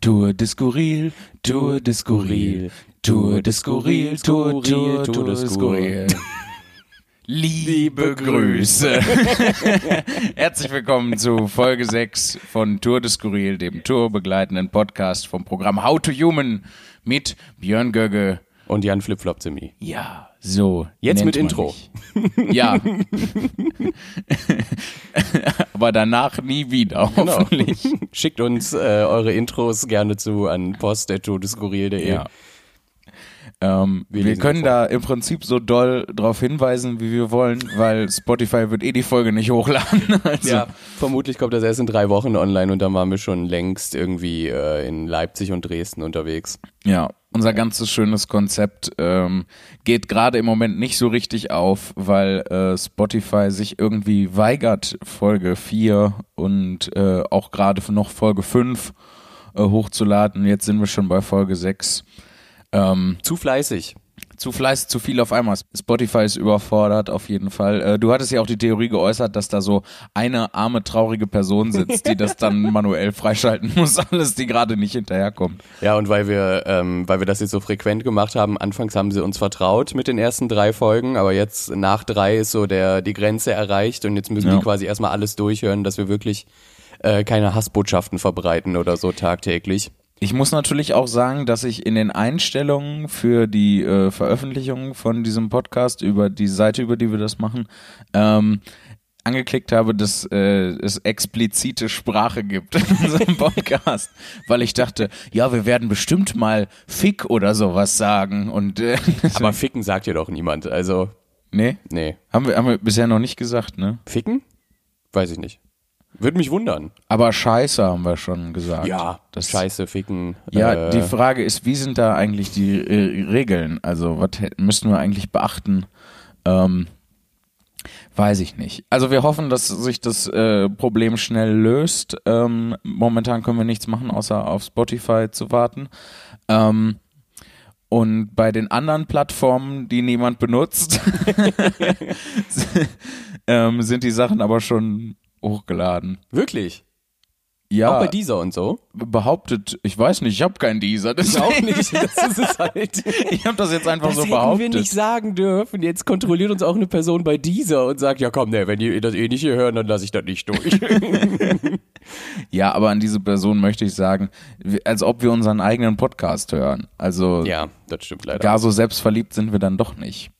Tour de Skurril, Tour de Skurril, Tour de Skurril, Tour, Tour, Tour de Skurril. Liebe Grüße. Herzlich willkommen zu Folge 6 von Tour de Skurril, dem tourbegleitenden Podcast vom Programm How to Human mit Björn Gögge und Jan Flipflop mir. Ja, so. Jetzt mit Intro. Mich. Ja. Aber danach nie wieder, genau. hoffentlich. Genau. Schickt uns äh, eure Intros gerne zu an post.todeskurril.de. Ja. Ähm, wir, wir können da im Prinzip so doll drauf hinweisen, wie wir wollen, weil Spotify wird eh die Folge nicht hochladen. Also. Ja, vermutlich kommt das erst in drei Wochen online und dann waren wir schon längst irgendwie äh, in Leipzig und Dresden unterwegs. Ja, unser ganzes schönes Konzept ähm, geht gerade im Moment nicht so richtig auf, weil äh, Spotify sich irgendwie weigert, Folge 4 und äh, auch gerade noch Folge 5 äh, hochzuladen. Jetzt sind wir schon bei Folge 6. Ähm, zu fleißig. Zu fleißig, zu viel auf einmal. Spotify ist überfordert, auf jeden Fall. Äh, du hattest ja auch die Theorie geäußert, dass da so eine arme, traurige Person sitzt, die das dann manuell freischalten muss, alles, die gerade nicht hinterherkommt. Ja, und weil wir, ähm, weil wir das jetzt so frequent gemacht haben, anfangs haben sie uns vertraut mit den ersten drei Folgen, aber jetzt nach drei ist so der, die Grenze erreicht und jetzt müssen ja. die quasi erstmal alles durchhören, dass wir wirklich äh, keine Hassbotschaften verbreiten oder so tagtäglich. Ich muss natürlich auch sagen, dass ich in den Einstellungen für die äh, Veröffentlichung von diesem Podcast über die Seite, über die wir das machen, ähm, angeklickt habe, dass äh, es explizite Sprache gibt in unserem Podcast, weil ich dachte, ja, wir werden bestimmt mal Fick oder sowas sagen und äh, aber Ficken sagt ja doch niemand, also nee, nee, haben wir haben wir bisher noch nicht gesagt, ne? Ficken? Weiß ich nicht. Würde mich wundern. Aber Scheiße haben wir schon gesagt. Ja, das Scheiße, Ficken. Ja, äh, die Frage ist, wie sind da eigentlich die äh, Regeln? Also, was müssen wir eigentlich beachten? Ähm, weiß ich nicht. Also, wir hoffen, dass sich das äh, Problem schnell löst. Ähm, momentan können wir nichts machen, außer auf Spotify zu warten. Ähm, und bei den anderen Plattformen, die niemand benutzt, ähm, sind die Sachen aber schon hochgeladen. Wirklich? Ja. Auch bei dieser und so? Behauptet, ich weiß nicht, ich habe keinen dieser. Das ich auch nicht, das ist es halt. ich habe das jetzt einfach das so behauptet. Das wir nicht sagen dürfen. Jetzt kontrolliert uns auch eine Person bei dieser und sagt, ja komm, ne, wenn ihr das eh nicht hier hören, dann lasse ich das nicht durch. ja, aber an diese Person möchte ich sagen, als ob wir unseren eigenen Podcast hören. Also Ja, das stimmt leider. Gar so selbstverliebt sind wir dann doch nicht.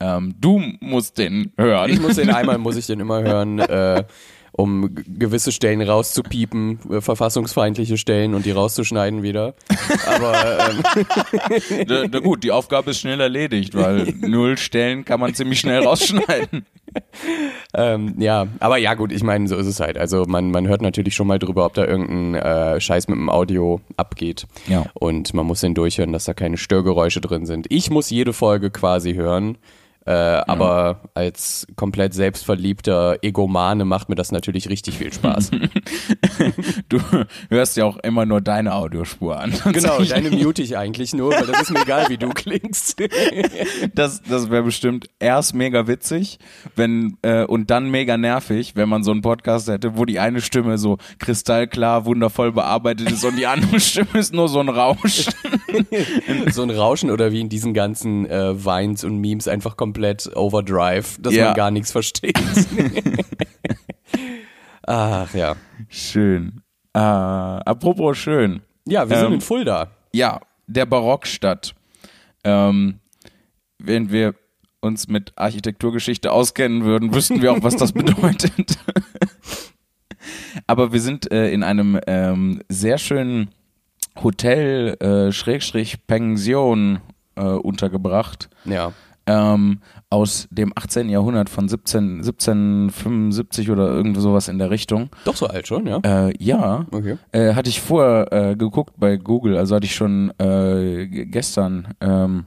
Ähm, du musst den hören. Ich muss den einmal, muss ich den immer hören, äh, um gewisse Stellen rauszupiepen, äh, verfassungsfeindliche Stellen und die rauszuschneiden wieder. Aber ähm, na, na gut, die Aufgabe ist schnell erledigt, weil null Stellen kann man ziemlich schnell rausschneiden. ähm, ja, aber ja gut, ich meine, so ist es halt. Also man, man hört natürlich schon mal drüber, ob da irgendein äh, Scheiß mit dem Audio abgeht. Ja. Und man muss den durchhören, dass da keine Störgeräusche drin sind. Ich muss jede Folge quasi hören äh, aber als komplett selbstverliebter Egomane macht mir das natürlich richtig viel Spaß. du hörst ja auch immer nur deine Audiospur an. Genau, deine mute ich eigentlich nur, weil das ist mir egal, wie du klingst. das das wäre bestimmt erst mega witzig, wenn äh, und dann mega nervig, wenn man so einen Podcast hätte, wo die eine Stimme so kristallklar, wundervoll bearbeitet ist und die andere Stimme ist nur so ein Rauschen. so ein Rauschen oder wie in diesen ganzen äh, Vines und Memes einfach komplett komplett Overdrive, dass ja. man gar nichts versteht. Ach ja. Schön. Äh, apropos schön. Ja, wir ähm, sind in Fulda. Ja, der Barockstadt. Ähm, wenn wir uns mit Architekturgeschichte auskennen würden, wüssten wir auch, was das bedeutet. Aber wir sind äh, in einem ähm, sehr schönen Hotel, äh, Schrägstrich Pension äh, untergebracht. Ja ähm, aus dem 18. Jahrhundert von 17, 1775 oder irgend sowas in der Richtung. Doch so alt schon, ja? Äh, ja. Okay. Äh, hatte ich vorher äh, geguckt bei Google, also hatte ich schon äh, gestern ähm,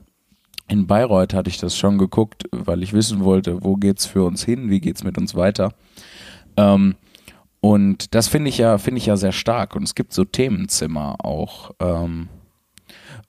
in Bayreuth hatte ich das schon geguckt, weil ich wissen wollte, wo geht's für uns hin, wie geht's mit uns weiter. Ähm, und das finde ich ja, finde ich ja sehr stark. Und es gibt so Themenzimmer auch. Ähm,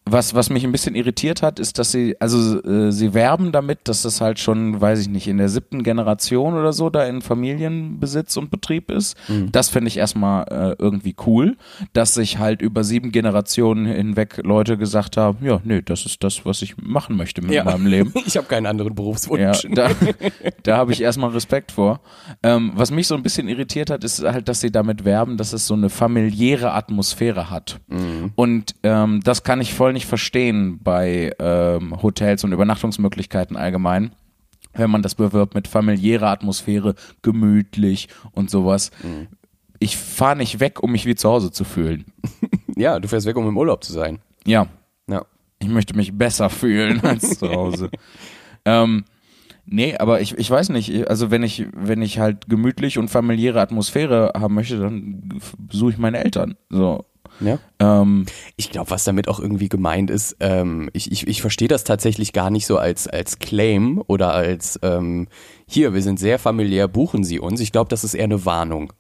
was, was mich ein bisschen irritiert hat, ist, dass sie, also äh, sie werben damit, dass das halt schon, weiß ich nicht, in der siebten Generation oder so da in Familienbesitz und Betrieb ist. Mhm. Das finde ich erstmal äh, irgendwie cool, dass sich halt über sieben Generationen hinweg Leute gesagt haben, ja, nee, das ist das, was ich machen möchte mit ja. meinem Leben. ich habe keinen anderen Berufswunsch. Ja, da da habe ich erstmal Respekt vor. Ähm, was mich so ein bisschen irritiert hat, ist halt, dass sie damit werben, dass es so eine familiäre Atmosphäre hat. Mhm. Und ähm, das kann ich voll voll nicht verstehen bei ähm, Hotels und Übernachtungsmöglichkeiten allgemein wenn man das bewirbt mit familiärer Atmosphäre, gemütlich und sowas. Mhm. Ich fahre nicht weg, um mich wie zu Hause zu fühlen. Ja, du fährst weg, um im Urlaub zu sein. Ja. Ja. Ich möchte mich besser fühlen als zu Hause. ähm, nee, aber ich, ich weiß nicht, also wenn ich, wenn ich halt gemütlich und familiäre Atmosphäre haben möchte, dann besuche ich meine Eltern. So. Ja. Ähm, ich glaube, was damit auch irgendwie gemeint ist, ähm, ich, ich, ich verstehe das tatsächlich gar nicht so als, als Claim oder als ähm, hier, wir sind sehr familiär, buchen Sie uns. Ich glaube, das ist eher eine Warnung.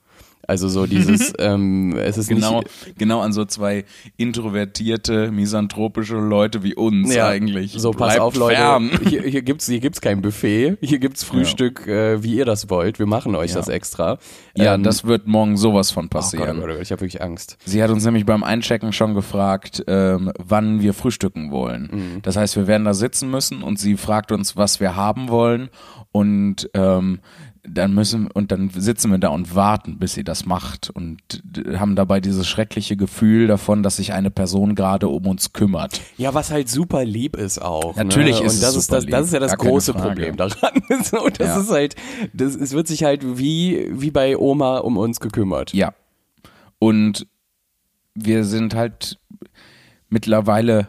Also so dieses, ähm, es ist genau, nicht, genau an so zwei introvertierte, misanthropische Leute wie uns ja, eigentlich. So pass Bleibt auf, Leute. Fern. Hier, hier gibt's, hier gibt's kein Buffet. Hier gibt's Frühstück, ja. äh, wie ihr das wollt. Wir machen euch ja. das extra. Ja, ähm, das wird morgen sowas von passieren. Oh Gott, oh Gott, ich habe wirklich Angst. Sie hat uns nämlich beim Einchecken schon gefragt, ähm, wann wir frühstücken wollen. Mhm. Das heißt, wir werden da sitzen müssen und sie fragt uns, was wir haben wollen und ähm, dann müssen und dann sitzen wir da und warten, bis sie das macht und haben dabei dieses schreckliche Gefühl davon, dass sich eine Person gerade um uns kümmert. Ja, was halt super lieb ist auch. Ne? Natürlich ne? ist und das es ist das, das ist ja das Gar große Problem daran. so, das ja. ist halt, das, es wird sich halt wie wie bei Oma um uns gekümmert. Ja. Und wir sind halt mittlerweile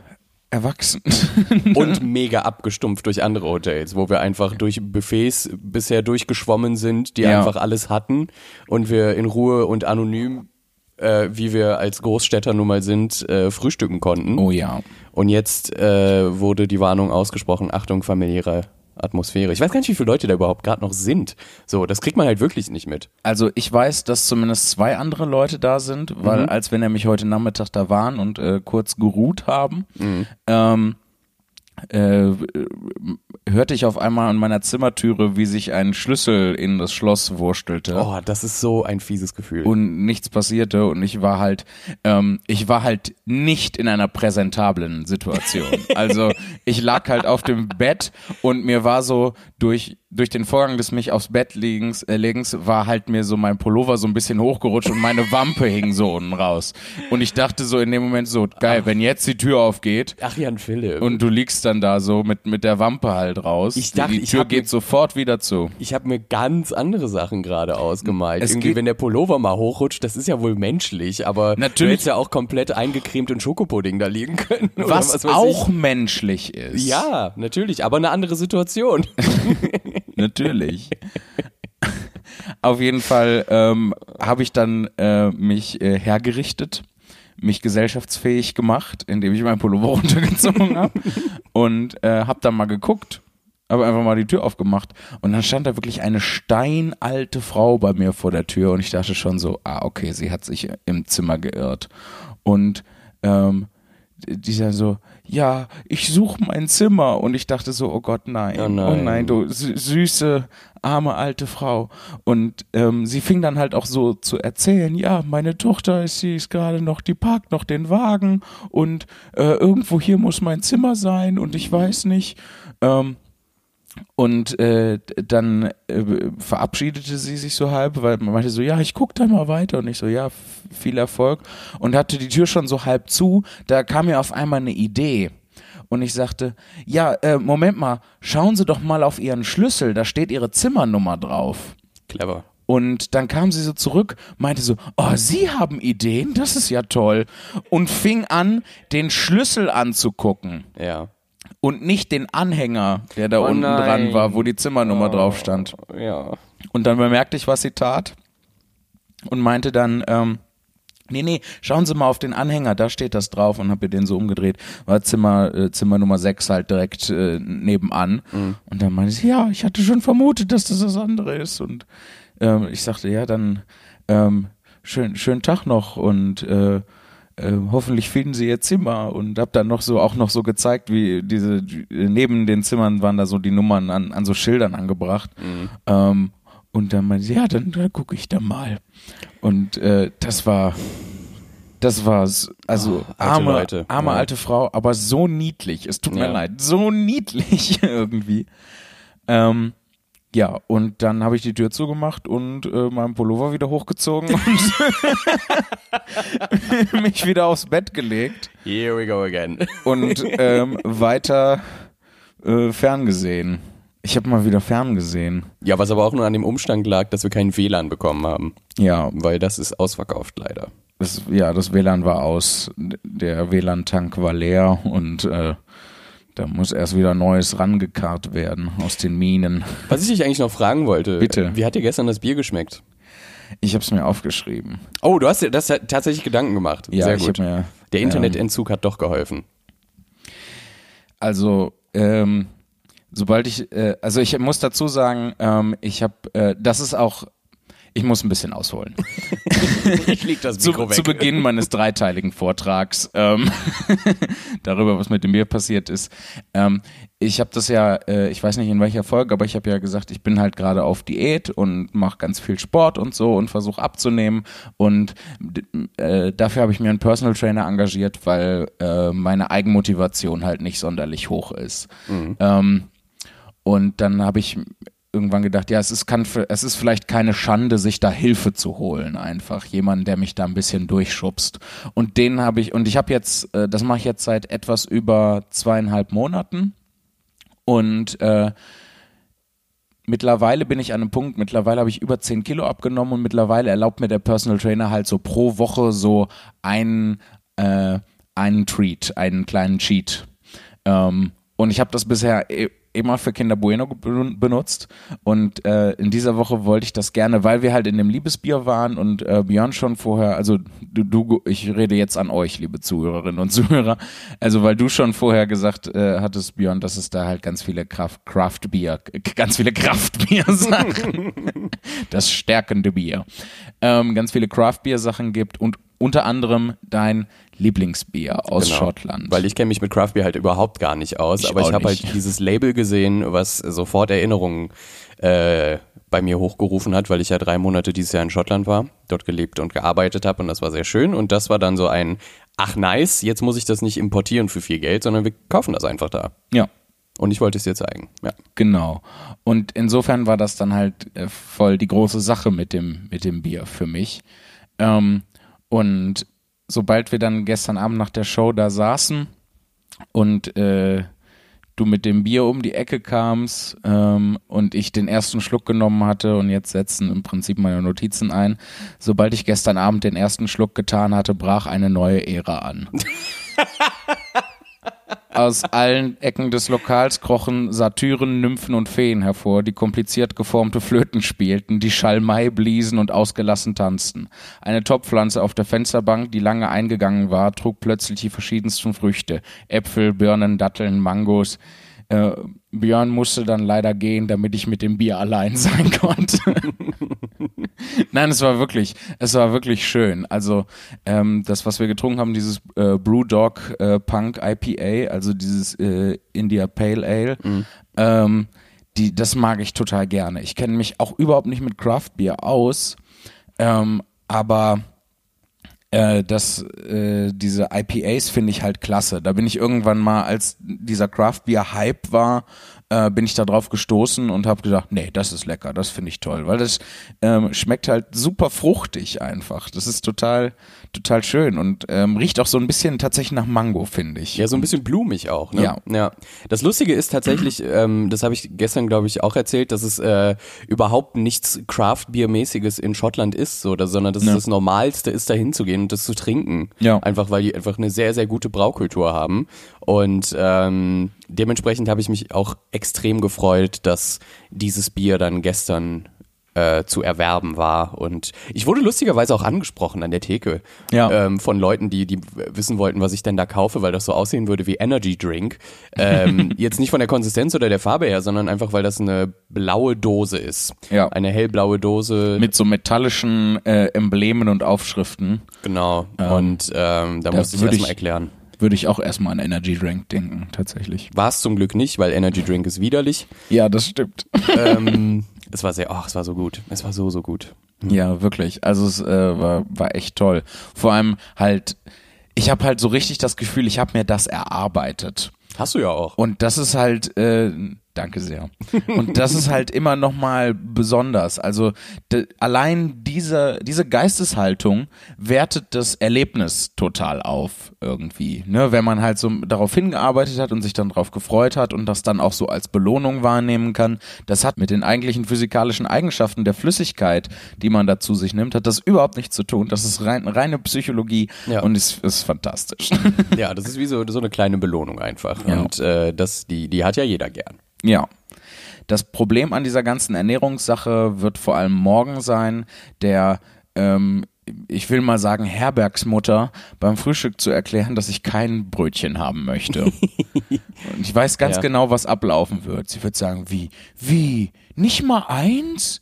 erwachsen. und mega abgestumpft durch andere Hotels, wo wir einfach durch Buffets bisher durchgeschwommen sind, die ja. einfach alles hatten und wir in Ruhe und anonym, äh, wie wir als Großstädter nun mal sind, äh, frühstücken konnten. Oh ja. Und jetzt äh, wurde die Warnung ausgesprochen, Achtung, familiäre Atmosphäre. Ich weiß gar nicht, wie viele Leute da überhaupt gerade noch sind. So, das kriegt man halt wirklich nicht mit. Also ich weiß, dass zumindest zwei andere Leute da sind, weil mhm. als wir nämlich heute Nachmittag da waren und äh, kurz geruht haben, mhm. ähm, äh, hörte ich auf einmal an meiner Zimmertüre, wie sich ein Schlüssel in das Schloss wurstelte. Oh, das ist so ein fieses Gefühl. Und nichts passierte und ich war halt, ähm, ich war halt nicht in einer präsentablen Situation. also ich lag halt auf dem Bett und mir war so durch durch den Vorgang des mich aufs Bett liegens, äh, legens war halt mir so mein Pullover so ein bisschen hochgerutscht und meine Wampe hing so unten raus. Und ich dachte so in dem Moment so, geil, Ach. wenn jetzt die Tür aufgeht. Ach Jan Philipp. Und du liegst dann da so mit, mit der Wampe halt raus. Ich dachte, die Tür geht mir, sofort wieder zu. Ich habe mir ganz andere Sachen gerade ausgemalt. Es Irgendwie, wenn der Pullover mal hochrutscht, das ist ja wohl menschlich, aber Natürlich. du hättest ja auch komplett eingecremt und Schokopudding da liegen können. Was, was auch ich. menschlich ist. Ja, natürlich, aber eine andere Situation. Natürlich. Auf jeden Fall ähm, habe ich dann äh, mich äh, hergerichtet, mich gesellschaftsfähig gemacht, indem ich meinen Pullover runtergezogen habe und äh, habe dann mal geguckt, habe einfach mal die Tür aufgemacht und dann stand da wirklich eine steinalte Frau bei mir vor der Tür und ich dachte schon so, ah okay, sie hat sich im Zimmer geirrt und ähm, die dann so, ja, ich suche mein Zimmer. Und ich dachte so, oh Gott, nein, oh nein, oh nein du süße, arme alte Frau. Und ähm, sie fing dann halt auch so zu erzählen, ja, meine Tochter ist, sie ist gerade noch, die parkt noch den Wagen und äh, irgendwo hier muss mein Zimmer sein und ich weiß nicht. Ähm, und äh, dann äh, verabschiedete sie sich so halb, weil man meinte so, ja, ich guck da mal weiter. Und ich so, ja, viel Erfolg. Und hatte die Tür schon so halb zu. Da kam mir auf einmal eine Idee. Und ich sagte, ja, äh, Moment mal, schauen Sie doch mal auf Ihren Schlüssel, da steht Ihre Zimmernummer drauf. Clever. Und dann kam sie so zurück, meinte so, oh, Sie haben Ideen, das ist ja toll. Und fing an, den Schlüssel anzugucken. Ja und nicht den Anhänger, der da oh unten nein. dran war, wo die Zimmernummer oh, drauf stand. Ja. Und dann bemerkte ich, was sie tat und meinte dann, ähm, nee, nee, schauen Sie mal auf den Anhänger, da steht das drauf und habe ihr den so umgedreht. War Zimmer, äh, Zimmer Nummer 6 halt direkt äh, nebenan. Mhm. Und dann meinte sie, ja, ich hatte schon vermutet, dass das das andere ist. Und ähm, ich sagte, ja, dann ähm, schön, schönen Tag noch und äh, äh, hoffentlich finden sie ihr Zimmer und hab dann noch so auch noch so gezeigt, wie diese neben den Zimmern waren da so die Nummern an, an so Schildern angebracht. Mhm. Ähm, und dann meinte sie, ja, dann, dann gucke ich da mal. Und äh, das war, das war also oh, arme, Leute. arme ja. alte Frau, aber so niedlich. Es tut mir ja. leid, so niedlich irgendwie. Ähm, ja, und dann habe ich die Tür zugemacht und äh, meinen Pullover wieder hochgezogen und mich wieder aufs Bett gelegt. Here we go again. und ähm, weiter äh, ferngesehen. Ich habe mal wieder ferngesehen. Ja, was aber auch nur an dem Umstand lag, dass wir keinen WLAN bekommen haben. Ja. Weil das ist ausverkauft leider. Das, ja, das WLAN war aus. Der WLAN-Tank war leer und äh, da muss erst wieder Neues rangekarrt werden aus den Minen. Was ich dich eigentlich noch fragen wollte. Bitte. Wie hat dir gestern das Bier geschmeckt? Ich habe es mir aufgeschrieben. Oh, du hast dir das tatsächlich Gedanken gemacht. Ja, Sehr gut. Mir, Der Internetentzug ähm, hat doch geholfen. Also, ähm, sobald ich, äh, also ich muss dazu sagen, ähm, ich habe, äh, das ist auch ich muss ein bisschen ausholen. ich leg das Mikro zu, weg. Zu Beginn meines dreiteiligen Vortrags ähm, darüber, was mit dem Bier passiert ist. Ähm, ich habe das ja, äh, ich weiß nicht in welcher Folge, aber ich habe ja gesagt, ich bin halt gerade auf Diät und mache ganz viel Sport und so und versuche abzunehmen. Und äh, dafür habe ich mir einen Personal Trainer engagiert, weil äh, meine Eigenmotivation halt nicht sonderlich hoch ist. Mhm. Ähm, und dann habe ich irgendwann gedacht, ja, es ist, kann, es ist vielleicht keine Schande, sich da Hilfe zu holen, einfach jemanden, der mich da ein bisschen durchschubst. Und den habe ich, und ich habe jetzt, äh, das mache ich jetzt seit etwas über zweieinhalb Monaten. Und äh, mittlerweile bin ich an einem Punkt, mittlerweile habe ich über zehn Kilo abgenommen und mittlerweile erlaubt mir der Personal Trainer halt so pro Woche so einen, äh, einen Treat, einen kleinen Cheat. Ähm, und ich habe das bisher immer für Kinder Bueno benutzt. Und äh, in dieser Woche wollte ich das gerne, weil wir halt in dem Liebesbier waren und äh, Björn schon vorher, also du, du, ich rede jetzt an euch, liebe Zuhörerinnen und Zuhörer, also weil du schon vorher gesagt äh, hattest, Björn, dass es da halt ganz viele Kraft, Craftbier, ganz viele Kraftbier-Sachen, das stärkende Bier, ähm, ganz viele Craftbier-Sachen gibt und unter anderem dein Lieblingsbier aus genau, Schottland. Weil ich kenne mich mit Craft Beer halt überhaupt gar nicht aus, ich aber ich habe halt dieses Label gesehen, was sofort Erinnerungen äh, bei mir hochgerufen hat, weil ich ja drei Monate dieses Jahr in Schottland war, dort gelebt und gearbeitet habe und das war sehr schön und das war dann so ein, ach nice, jetzt muss ich das nicht importieren für viel Geld, sondern wir kaufen das einfach da. Ja. Und ich wollte es dir zeigen. Ja. Genau. Und insofern war das dann halt äh, voll die große Sache mit dem, mit dem Bier für mich. Ähm, und sobald wir dann gestern Abend nach der Show da saßen und äh, du mit dem Bier um die Ecke kamst ähm, und ich den ersten Schluck genommen hatte und jetzt setzen im Prinzip meine Notizen ein. Sobald ich gestern Abend den ersten Schluck getan hatte, brach eine neue Ära an. Aus allen Ecken des Lokals krochen Satyren, Nymphen und Feen hervor, die kompliziert geformte Flöten spielten, die Schalmei bliesen und ausgelassen tanzten. Eine Topfpflanze auf der Fensterbank, die lange eingegangen war, trug plötzlich die verschiedensten Früchte. Äpfel, Birnen, Datteln, Mangos. Äh, Björn musste dann leider gehen, damit ich mit dem Bier allein sein konnte. Nein, es war wirklich, es war wirklich schön. Also ähm, das, was wir getrunken haben, dieses äh, Brewdog äh, Punk IPA, also dieses äh, India Pale Ale, mhm. ähm, die, das mag ich total gerne. Ich kenne mich auch überhaupt nicht mit Craft Beer aus, ähm, aber äh, das, äh, diese IPAs finde ich halt klasse. Da bin ich irgendwann mal, als dieser Craft Beer Hype war, äh, bin ich da drauf gestoßen und habe gedacht, nee, das ist lecker, das finde ich toll, weil das ähm, schmeckt halt super fruchtig einfach. Das ist total, total schön und ähm, riecht auch so ein bisschen tatsächlich nach Mango, finde ich. Ja, so ein bisschen blumig auch. Ne? Ja. ja. Das Lustige ist tatsächlich, ähm, das habe ich gestern, glaube ich, auch erzählt, dass es äh, überhaupt nichts Craft-Bier-mäßiges in Schottland ist, so, sondern dass es das Normalste ist, da hinzugehen und das zu trinken. Ja. Einfach, weil die einfach eine sehr, sehr gute Braukultur haben. Und ähm, dementsprechend habe ich mich auch extrem gefreut, dass dieses Bier dann gestern äh, zu erwerben war. Und ich wurde lustigerweise auch angesprochen an der Theke Ja. ähm, von Leuten, die, die wissen wollten, was ich denn da kaufe, weil das so aussehen würde wie Energy Drink. Ähm, jetzt nicht von der Konsistenz oder der Farbe her, sondern einfach, weil das eine blaue Dose ist. Ja. Eine hellblaue Dose. Mit so metallischen äh, Emblemen und Aufschriften genau. Und ähm, da musste ich erstmal ich- erklären. Würde ich auch erstmal an Energy Drink denken, tatsächlich. War es zum Glück nicht, weil Energy Drink ist widerlich. Ja, das stimmt. ähm, es war sehr, ach, es war so gut. Es war so, so gut. Ja, wirklich. Also es äh, war, war echt toll. Vor allem halt, ich habe halt so richtig das Gefühl, ich habe mir das erarbeitet. Hast du ja auch. Und das ist halt, äh, danke sehr. Und das ist halt immer nochmal besonders. Also de, allein diese, diese Geisteshaltung wertet das Erlebnis total auf irgendwie. Ne? Wenn man halt so darauf hingearbeitet hat und sich dann darauf gefreut hat und das dann auch so als Belohnung wahrnehmen kann, das hat mit den eigentlichen physikalischen Eigenschaften der Flüssigkeit, die man da zu sich nimmt, hat das überhaupt nichts zu tun. Das ist rein, reine Psychologie Ja. und ist, ist fantastisch. Ja, das ist wie so, so eine kleine Belohnung einfach. Ja. Und äh, das, die, die hat ja jeder gern. Ja. Das Problem an dieser ganzen Ernährungssache wird vor allem morgen sein, der, ähm, ich will mal sagen, Herbergsmutter beim Frühstück zu erklären, dass ich kein Brötchen haben möchte. Und ich weiß ganz Ja. genau, was ablaufen wird. Sie wird sagen, wie, wie, nicht mal eins?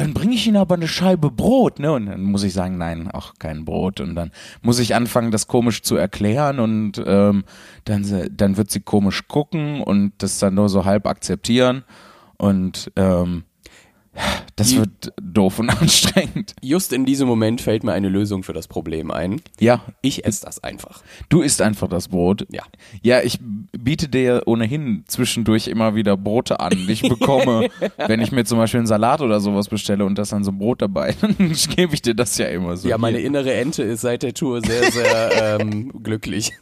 Dann bringe ich Ihnen aber eine Scheibe Brot, ne? Und dann muss ich sagen, nein, auch kein Brot. Und dann muss ich anfangen, das komisch zu erklären und ähm, dann, dann wird sie komisch gucken und das dann nur so halb akzeptieren. Und ähm, das wird doof und anstrengend. Just in diesem Moment fällt mir eine Lösung für das Problem ein. Ja, Ich esse das einfach. du isst einfach das Brot. Ja. Ja, ich biete dir ohnehin zwischendurch immer wieder Brote an, ich bekomme. wenn ich mir zum Beispiel einen Salat oder sowas bestelle und da ist dann so ein Brot dabei, dann gebe ich dir das ja immer so. Ja, meine hier. innere Ente ist seit der Tour sehr, sehr ähm, glücklich.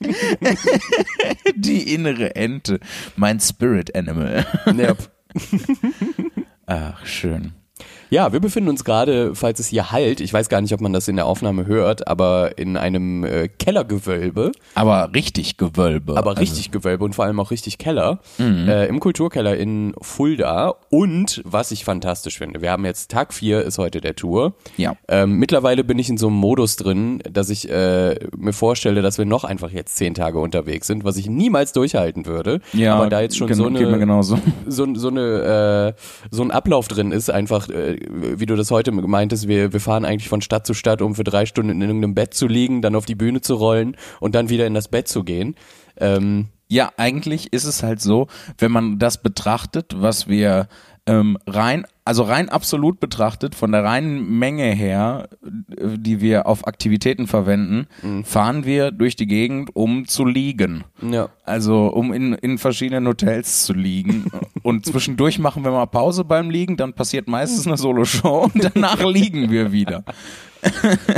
Die innere Ente. Mein Spirit Animal. Yep. Ach, schön. Ja, wir befinden uns gerade, falls es hier halt, ich weiß gar nicht, ob man das in der Aufnahme hört, aber in einem äh, Kellergewölbe, Aber richtig Gewölbe. aber Also, richtig Gewölbe und vor allem auch richtig Keller, äh, im Kulturkeller in Fulda. Und was ich fantastisch finde, wir haben jetzt Tag 4 ist heute der Tour. Ja. Ähm, mittlerweile bin ich in so einem Modus drin, dass ich äh, mir vorstelle, dass wir noch einfach jetzt zehn Tage unterwegs sind, was ich niemals durchhalten würde. ja, aber da jetzt schon so eine so, so eine äh, so ein Ablauf drin ist, einfach äh, wie du das heute meintest, wir, wir fahren eigentlich von Stadt zu Stadt, um für drei Stunden in irgendeinem Bett zu liegen, dann auf die Bühne zu rollen und dann wieder in das Bett zu gehen. Ähm, Ja, eigentlich ist es halt so, wenn man das betrachtet, was wir ähm, rein, also rein absolut betrachtet, von der reinen Menge her, äh, die wir auf Aktivitäten verwenden, fahren wir durch die Gegend, um zu liegen. ja. Also um in, in verschiedenen Hotels zu liegen. Und zwischendurch machen wir mal Pause beim Liegen, dann passiert meistens eine Solo-Show und danach liegen wir wieder.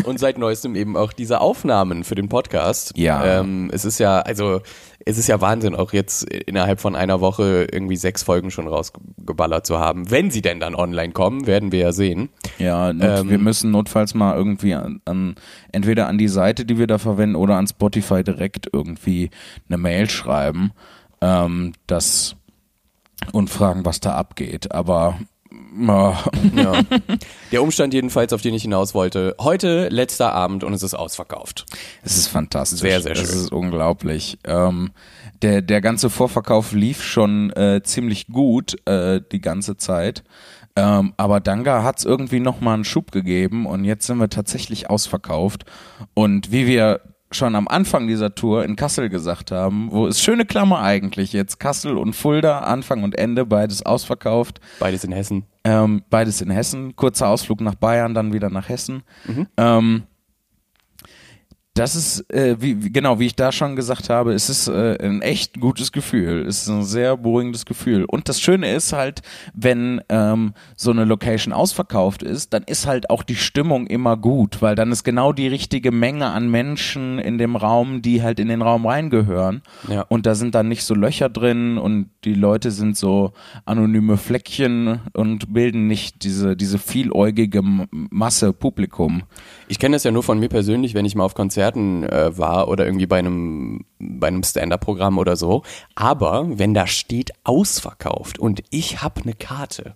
Und seit neuestem eben auch diese Aufnahmen für den Podcast. Ja. Ähm, es ist ja, also es ist ja Wahnsinn, auch jetzt innerhalb von einer Woche irgendwie sechs Folgen schon rausgeballert zu haben. Wenn sie denn dann online kommen, werden wir ja sehen. Ja, Ähm, wir müssen notfalls mal irgendwie an, an entweder an die Seite, die wir da verwenden, oder an Spotify direkt irgendwie eine Mail schreiben, ähm, das und fragen, was da abgeht. Aber Ja. Der Umstand jedenfalls, auf den ich hinaus wollte, heute letzter Abend und es ist ausverkauft. es ist fantastisch. Sehr, sehr Es schön. ist unglaublich. Ähm, der, der ganze Vorverkauf lief schon äh, ziemlich gut äh, die ganze Zeit. Ähm, aber Danga hat es irgendwie nochmal einen Schub gegeben und jetzt sind wir tatsächlich ausverkauft. Und wie wir schon am Anfang dieser Tour in Kassel gesagt haben, wo ist schöne Klammer eigentlich jetzt, Kassel und Fulda, Anfang und Ende, beides ausverkauft. Beides in Hessen. Ähm, beides in Hessen. Kurzer Ausflug nach Bayern, dann wieder nach Hessen. Ähm, das ist, äh, wie, wie- genau, wie ich da schon gesagt habe, es ist äh, ein echt gutes Gefühl. Es ist ein sehr beruhigendes Gefühl. Und das Schöne ist halt, wenn ähm, so eine Location ausverkauft ist, dann ist halt auch die Stimmung immer gut, weil dann ist genau die richtige Menge an Menschen in dem Raum, die halt in den Raum reingehören. Ja. Und da sind dann nicht so Löcher drin und die Leute sind so anonyme Fleckchen und bilden nicht diese, diese vieläugige Masse Publikum. Ich kenne das ja nur von mir persönlich, wenn ich mal auf Konzerten äh, war oder irgendwie bei einem, bei einem Stand-Up-Programm oder so. Aber wenn da steht ausverkauft und ich habe eine Karte,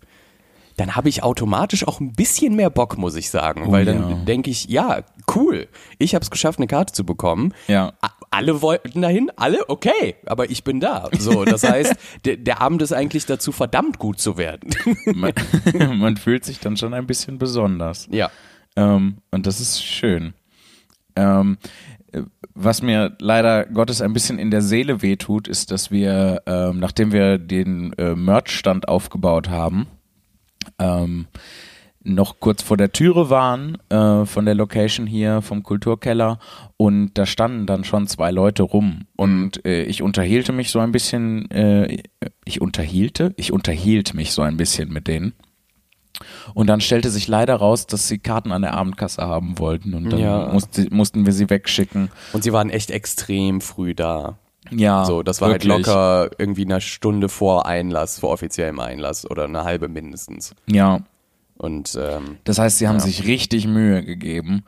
dann habe ich automatisch auch ein bisschen mehr Bock, muss ich sagen. Oh, weil dann ja. denke ich, ja, cool, ich habe es geschafft, eine Karte zu bekommen. Ja. Alle wollten dahin, alle, okay, aber ich bin da. So, das heißt, der, der Abend ist eigentlich dazu verdammt gut zu werden. Man, man fühlt sich dann schon ein bisschen besonders. Ja. Ähm, und das ist schön. Ähm, was mir leider Gottes ein bisschen in der Seele wehtut, ist, dass wir, ähm, nachdem wir den äh, Merch-Stand aufgebaut haben, ähm, noch kurz vor der Türe waren äh, von der Location hier vom Kulturkeller und da standen dann schon zwei Leute rum. Und äh, ich unterhielte mich so ein bisschen, äh, ich unterhielte, ich unterhielt mich so ein bisschen mit denen und dann stellte sich leider raus, dass sie Karten an der Abendkasse haben wollten und dann ja. musste, mussten wir sie wegschicken. Und sie waren echt extrem früh da. Ja. So, das war halt wirklich. halt locker irgendwie eine Stunde vor Einlass, vor offiziellem Einlass oder eine halbe mindestens. Ja. Und ähm, das heißt, sie haben ja. sich richtig Mühe gegeben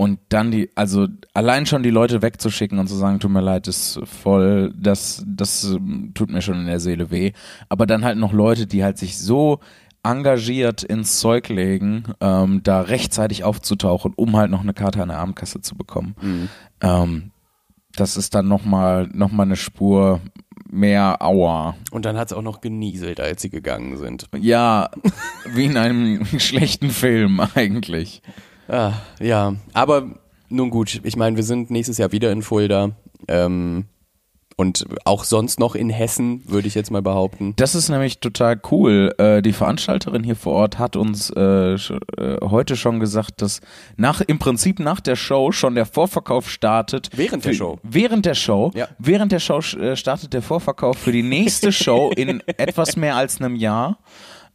und dann die, also allein schon die Leute wegzuschicken und zu sagen, tut mir leid, ist voll, das, das ähm, tut mir schon in der Seele weh. Aber dann halt noch Leute, die halt sich so engagiert ins Zeug legen, ähm, da rechtzeitig aufzutauchen, um halt noch eine Karte an der Abendkasse zu bekommen. Mhm. Ähm, das ist dann nochmal noch mal eine Spur mehr Aua. Und dann hat es auch noch genieselt, als sie gegangen sind. Ja, wie in einem schlechten Film eigentlich. Ah, ja, aber nun gut, ich meine, wir sind nächstes Jahr wieder in Fulda. Ähm, und auch sonst noch in Hessen, würde ich jetzt mal behaupten. Das ist nämlich total cool. Äh, die Veranstalterin hier vor Ort hat uns äh, äh, heute schon gesagt, dass nach im Prinzip nach der Show schon der Vorverkauf startet. Während der Show. Während der Show. Ja. Während der Show startet der Vorverkauf für die nächste Show in etwas mehr als einem Jahr.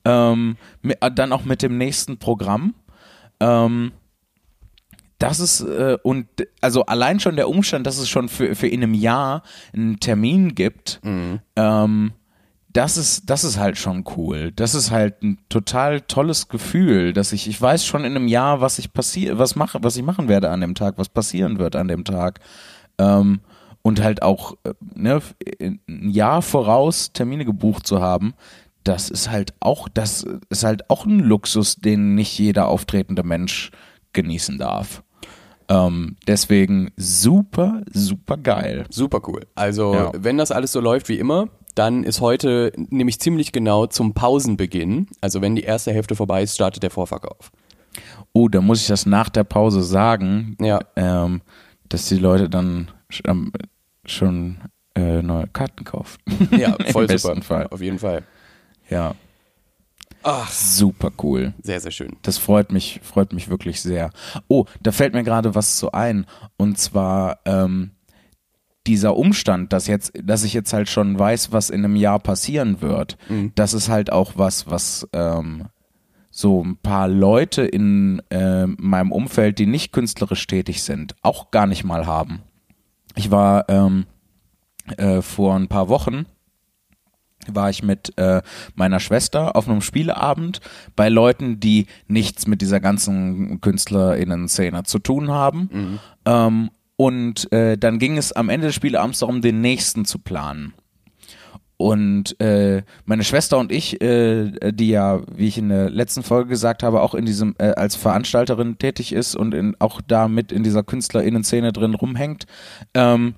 Ähm, dann auch mit dem nächsten Programm. Ähm, das ist, äh, und also allein schon der Umstand, dass es schon für, für in einem Jahr einen Termin gibt, mhm. ähm, das ist, das ist halt schon cool. Das ist halt ein total tolles Gefühl, dass ich, ich weiß schon in einem Jahr, was ich passiere, was mache, was ich machen werde an dem Tag, was passieren wird an dem Tag. Ähm, und halt auch äh, ne, ein Jahr voraus Termine gebucht zu haben, das ist halt auch, das ist halt auch ein Luxus, den nicht jeder auftretende Mensch genießen darf. Ähm, deswegen super, super geil. Super cool. Also, ja. wenn das alles so läuft wie immer, dann ist heute nämlich ziemlich genau zum Pausenbeginn, also wenn die erste Hälfte vorbei ist, startet der Vorverkauf. Oh, da muss ich das nach der Pause sagen, ja. ähm, dass die Leute dann ähm, schon äh, neue Karten kaufen. Ja, voll super. Fall. Auf jeden Fall. Ja. Ach, super cool. Sehr, sehr schön. Das freut mich, freut mich wirklich sehr. Oh, da fällt mir gerade was zu ein. Und zwar ähm, dieser Umstand, dass jetzt, dass ich jetzt halt schon weiß, was in einem Jahr passieren wird. Mhm. Das ist halt auch was, was ähm, so ein paar Leute in äh, meinem Umfeld, die nicht künstlerisch tätig sind, auch gar nicht mal haben. Ich war ähm, äh, vor ein paar Wochen war ich mit äh, meiner Schwester auf einem Spieleabend bei Leuten, die nichts mit dieser ganzen KünstlerInnen-Szene zu tun haben. Mhm. Ähm, und äh, dann ging es am Ende des Spieleabends darum, den nächsten zu planen. Und äh, meine Schwester und ich, äh, die ja, wie ich in der letzten Folge gesagt habe, auch in diesem äh, als Veranstalterin tätig ist und in, auch da mit in dieser KünstlerInnen-Szene drin rumhängt, ähm,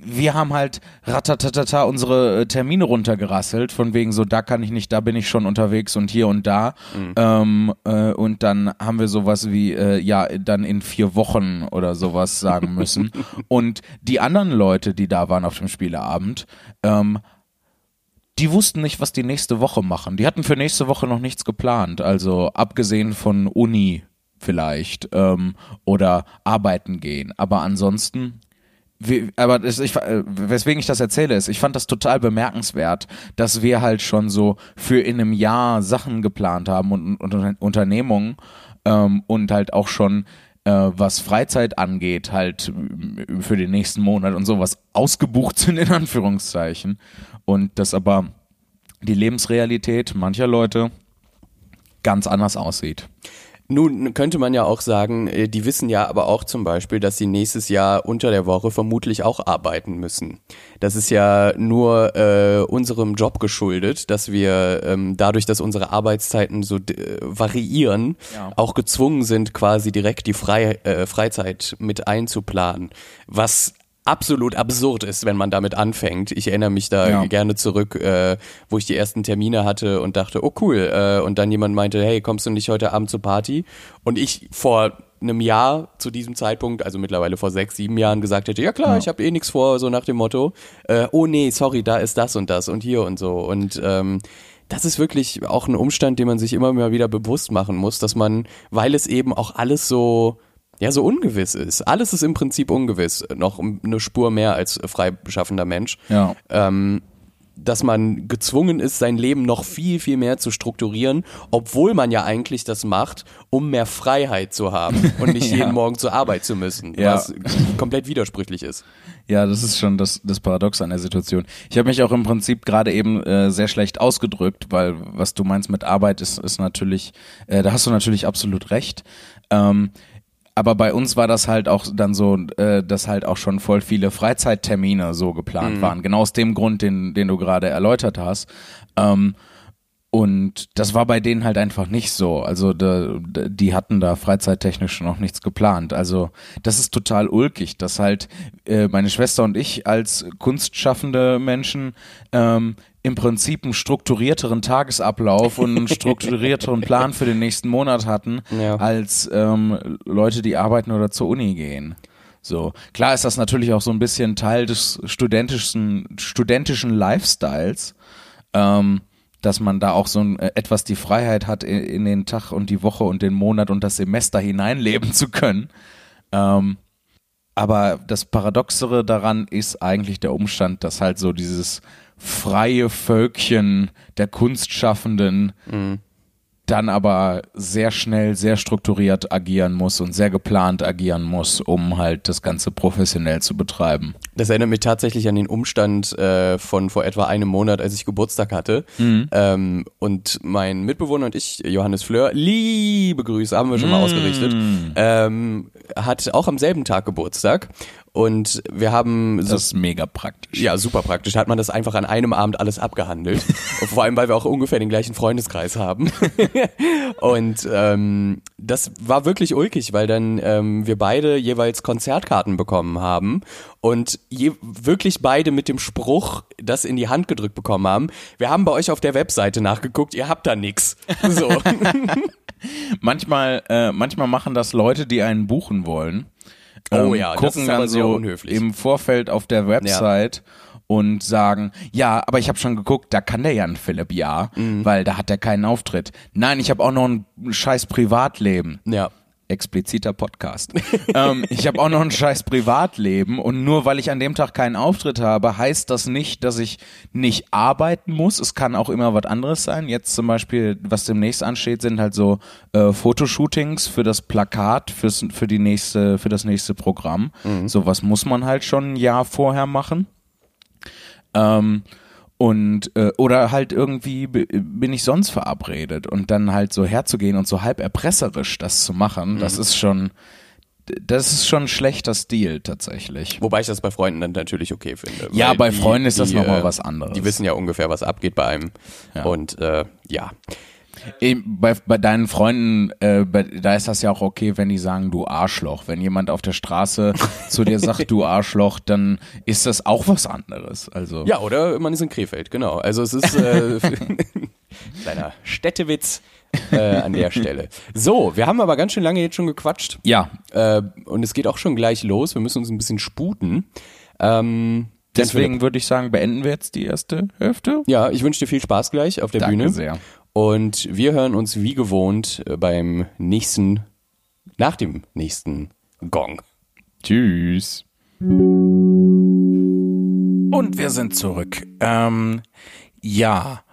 wir haben halt ratatatata unsere äh, Termine runtergerasselt, von wegen so, da kann ich nicht, da bin ich schon unterwegs und hier und da. Mhm. Ähm, äh, und dann haben wir sowas wie, äh, ja, dann in vier Wochen oder sowas sagen müssen. und die anderen Leute, die da waren auf dem Spieleabend, ähm, die wussten nicht, was die nächste Woche machen. Die hatten für nächste Woche noch nichts geplant. Also abgesehen von Uni vielleicht ähm, oder arbeiten gehen. Aber ansonsten wie, aber das, ich, äh, weswegen ich das erzähle, ist, ich fand das total bemerkenswert, dass wir halt schon so für in einem Jahr Sachen geplant haben und, und Unternehmungen ähm, und halt auch schon äh, was Freizeit angeht, halt für den nächsten Monat und sowas ausgebucht sind in Anführungszeichen und dass aber die Lebensrealität mancher Leute ganz anders aussieht. Nun könnte man ja auch sagen, äh, die wissen ja aber auch zum Beispiel, dass sie nächstes Jahr unter der Woche vermutlich auch arbeiten müssen. Das ist ja nur äh, unserem Job geschuldet, dass wir ähm, dadurch, dass unsere Arbeitszeiten so äh, variieren, ja. auch gezwungen sind, quasi direkt die Frei äh, Freizeit mit einzuplanen. Was absolut absurd ist, wenn man damit anfängt. Ich erinnere mich da ja. gerne zurück, äh, wo ich die ersten Termine hatte und dachte, oh cool. Äh, und dann jemand meinte, hey, kommst du nicht heute Abend zur Party? Und ich vor einem Jahr zu diesem Zeitpunkt, also mittlerweile vor sechs, sieben Jahren gesagt hätte, ja klar, ja. ich habe eh nichts vor, so nach dem Motto, äh, oh nee, sorry, da ist das und das und hier und so. Und ähm, das ist wirklich auch ein Umstand, den man sich immer mal wieder bewusst machen muss, dass man, weil es eben auch alles so ja so ungewiss ist. Alles ist im Prinzip ungewiss, noch eine Spur mehr als freischaffender Mensch. Ja. Ähm, dass man gezwungen ist, sein Leben noch viel, viel mehr zu strukturieren, obwohl man ja eigentlich das macht, um mehr Freiheit zu haben und nicht ja. jeden Morgen zur Arbeit zu müssen, ja. was komplett widersprüchlich ist. Ja, das ist schon das, das Paradox an der Situation. Ich habe mich auch im Prinzip gerade eben äh, sehr schlecht ausgedrückt, weil was du meinst mit Arbeit ist, ist natürlich, äh, da hast du natürlich absolut recht. Ähm, aber bei uns war das halt auch dann so, äh, dass halt auch schon voll viele Freizeittermine so geplant mhm. waren. Genau aus dem Grund, den, den du gerade erläutert hast. Ähm, und das war bei denen halt einfach nicht so. Also de, die hatten da freizeittechnisch noch nichts geplant. Also das ist total ulkig, dass halt äh, meine Schwester und ich als kunstschaffende Menschen ähm, im Prinzip einen strukturierteren Tagesablauf und einen strukturierteren Plan für den nächsten Monat hatten, ja. als ähm, Leute, die arbeiten oder zur Uni gehen. So. Klar ist das natürlich auch so ein bisschen Teil des studentischen, studentischen Lifestyles, ähm, dass man da auch so ein, äh, etwas die Freiheit hat, in, in, den Tag und die Woche und den Monat und das Semester hineinleben zu können. Ähm, aber das Paradoxere daran ist eigentlich der Umstand, dass halt so dieses freie Völkchen der Kunstschaffenden mhm dann aber sehr schnell, sehr strukturiert agieren muss und sehr geplant agieren muss, um halt das Ganze professionell zu betreiben. Das erinnert mich tatsächlich an den Umstand äh, von vor etwa einem Monat, als ich Geburtstag hatte. Mhm. Ähm, und mein Mitbewohner und ich, Johannes Fleur, liebe Grüße, haben wir schon mal mhm. ausgerichtet, ähm, hat auch am selben Tag Geburtstag. Und wir haben. So, das ist mega praktisch. Ja, super praktisch. Hat man das einfach an einem Abend alles abgehandelt. vor allem, weil wir auch ungefähr den gleichen Freundeskreis haben. und ähm, das war wirklich ulkig, weil dann ähm, wir beide jeweils Konzertkarten bekommen haben und je, wirklich beide mit dem Spruch das in die Hand gedrückt bekommen haben. Wir haben bei euch auf der Webseite nachgeguckt, ihr habt da nix. So. manchmal, äh, manchmal machen das Leute, die einen buchen wollen Oh ähm, ja, gucken dann so unhöflich. im Vorfeld auf der Website ja. und sagen, ja, aber ich habe schon geguckt, da kann der Jan Philipp ja, mhm. weil da hat er keinen Auftritt. Nein, ich habe auch noch ein scheiß Privatleben. Ja expliziter Podcast. ähm, ich habe auch noch ein scheiß Privatleben und nur weil ich an dem Tag keinen Auftritt habe, heißt das nicht, dass ich nicht arbeiten muss. Es kann auch immer was anderes sein. Jetzt zum Beispiel, was demnächst ansteht, sind halt so äh, Fotoshootings für das Plakat, fürs, für die nächste, für das nächste Programm. Mhm. Sowas muss man halt schon ein Jahr vorher machen. Ähm, und äh, oder halt irgendwie bin ich sonst verabredet und dann halt so herzugehen und so halb erpresserisch das zu machen, mhm. das ist schon das ist schon ein schlechter Stil tatsächlich. Wobei ich das bei Freunden dann natürlich okay finde. Ja, bei die, Freunden ist das nochmal äh, was anderes. Die wissen ja ungefähr, was abgeht bei einem. Ja. Und äh, ja. Bei, bei deinen Freunden, äh, bei, da ist das ja auch okay, wenn die sagen, du Arschloch. Wenn jemand auf der Straße zu dir sagt, du Arschloch, dann ist das auch was anderes. Also ja, oder man ist in Krefeld, genau. Also es ist äh, kleiner Städtewitz äh, an der Stelle. So, wir haben aber ganz schön lange jetzt schon gequatscht. Ja. Äh, und es geht auch schon gleich los. Wir müssen uns ein bisschen sputen. Ähm, Deswegen würde ich sagen, beenden wir jetzt die erste Hälfte. Ja, ich wünsche dir viel Spaß gleich auf der Danke Bühne. sehr. Und wir hören uns wie gewohnt äh, beim nächsten, nach dem nächsten Gong. Tschüss. Und wir sind zurück. Ähm, ja.